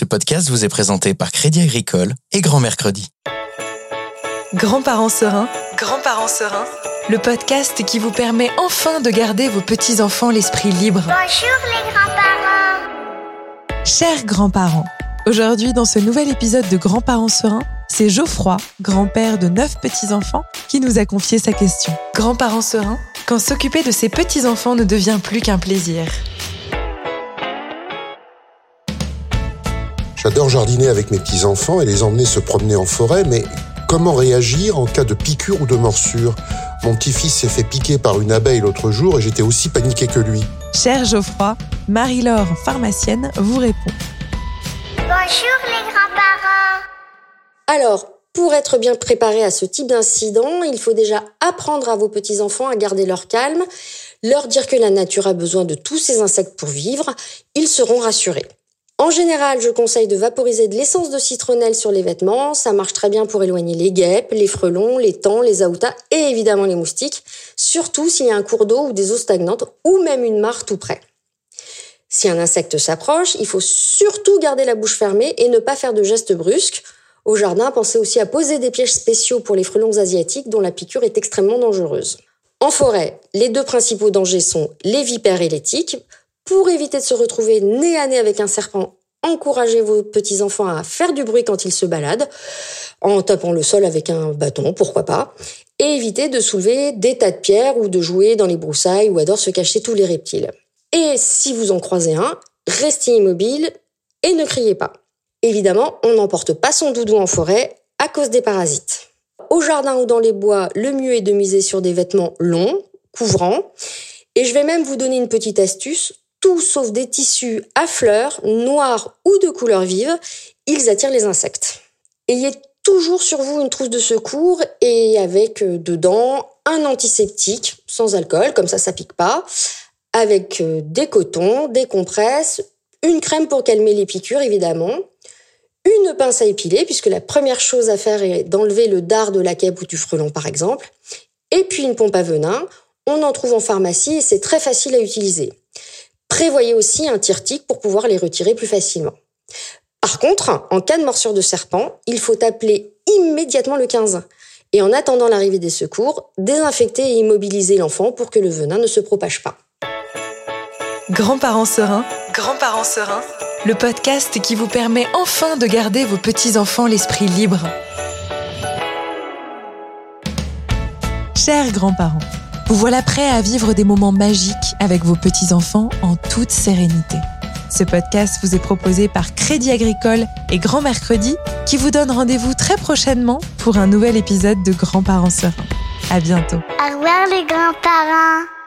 Ce podcast vous est présenté par Crédit Agricole et Grand Mercredi. Grands-parents sereins, grands-parents sereins, le podcast qui vous permet enfin de garder vos petits-enfants l'esprit libre. Bonjour les grands-parents. Chers grands-parents, aujourd'hui dans ce nouvel épisode de Grands-parents sereins, c'est Geoffroy, grand-père de neuf petits-enfants, qui nous a confié sa question. Grands-parents sereins, quand s'occuper de ses petits-enfants ne devient plus qu'un plaisir. J'adore jardiner avec mes petits-enfants et les emmener se promener en forêt, mais comment réagir en cas de piqûre ou de morsure? Mon petit-fils s'est fait piquer par une abeille l'autre jour et j'étais aussi paniqué que lui. Cher Geoffroy, Marie-Laure, pharmacienne, vous répond. Bonjour les grands-parents. Alors, pour être bien préparé à ce type d'incident, il faut déjà apprendre à vos petits-enfants à garder leur calme, leur dire que la nature a besoin de tous ces insectes pour vivre, ils seront rassurés. En général, je conseille de vaporiser de l'essence de citronnelle sur les vêtements. Ça marche très bien pour éloigner les guêpes, les frelons, les tans, les aoutas et évidemment les moustiques, surtout s'il y a un cours d'eau ou des eaux stagnantes ou même une mare tout près. Si un insecte s'approche, il faut surtout garder la bouche fermée et ne pas faire de gestes brusques. Au jardin, pensez aussi à poser des pièges spéciaux pour les frelons asiatiques dont la piqûre est extrêmement dangereuse. En forêt, les deux principaux dangers sont les vipères et les tiques. Pour éviter de se retrouver nez à nez avec un serpent, encouragez vos petits-enfants à faire du bruit quand ils se baladent, en tapant le sol avec un bâton, pourquoi pas, et évitez de soulever des tas de pierres ou de jouer dans les broussailles où adorent se cacher tous les reptiles. Et si vous en croisez un, restez immobile et ne criez pas. Évidemment, on n'emporte pas son doudou en forêt à cause des parasites. Au jardin ou dans les bois, le mieux est de miser sur des vêtements longs, couvrants. Et je vais même vous donner une petite astuce tout sauf des tissus à fleurs, noirs ou de couleur vive, ils attirent les insectes. Ayez toujours sur vous une trousse de secours et avec euh, dedans un antiseptique sans alcool, comme ça ça pique pas, avec euh, des cotons, des compresses, une crème pour calmer les piqûres évidemment, une pince à épiler puisque la première chose à faire est d'enlever le dard de la guêpe ou du frelon par exemple, et puis une pompe à venin. On en trouve en pharmacie et c'est très facile à utiliser. Prévoyez aussi un tire-tique pour pouvoir les retirer plus facilement. Par contre, en cas de morsure de serpent, il faut appeler immédiatement le 15. Et en attendant l'arrivée des secours, désinfecter et immobiliser l'enfant pour que le venin ne se propage pas. Grands-parents sereins, grands-parents sereins, le podcast qui vous permet enfin de garder vos petits-enfants l'esprit libre. Chers grands-parents, vous voilà prêts à vivre des moments magiques avec vos petits-enfants en toute sérénité. Ce podcast vous est proposé par Crédit Agricole et Grand Mercredi qui vous donne rendez-vous très prochainement pour un nouvel épisode de Grands-parents sereins. À bientôt. Au revoir les grands-parents.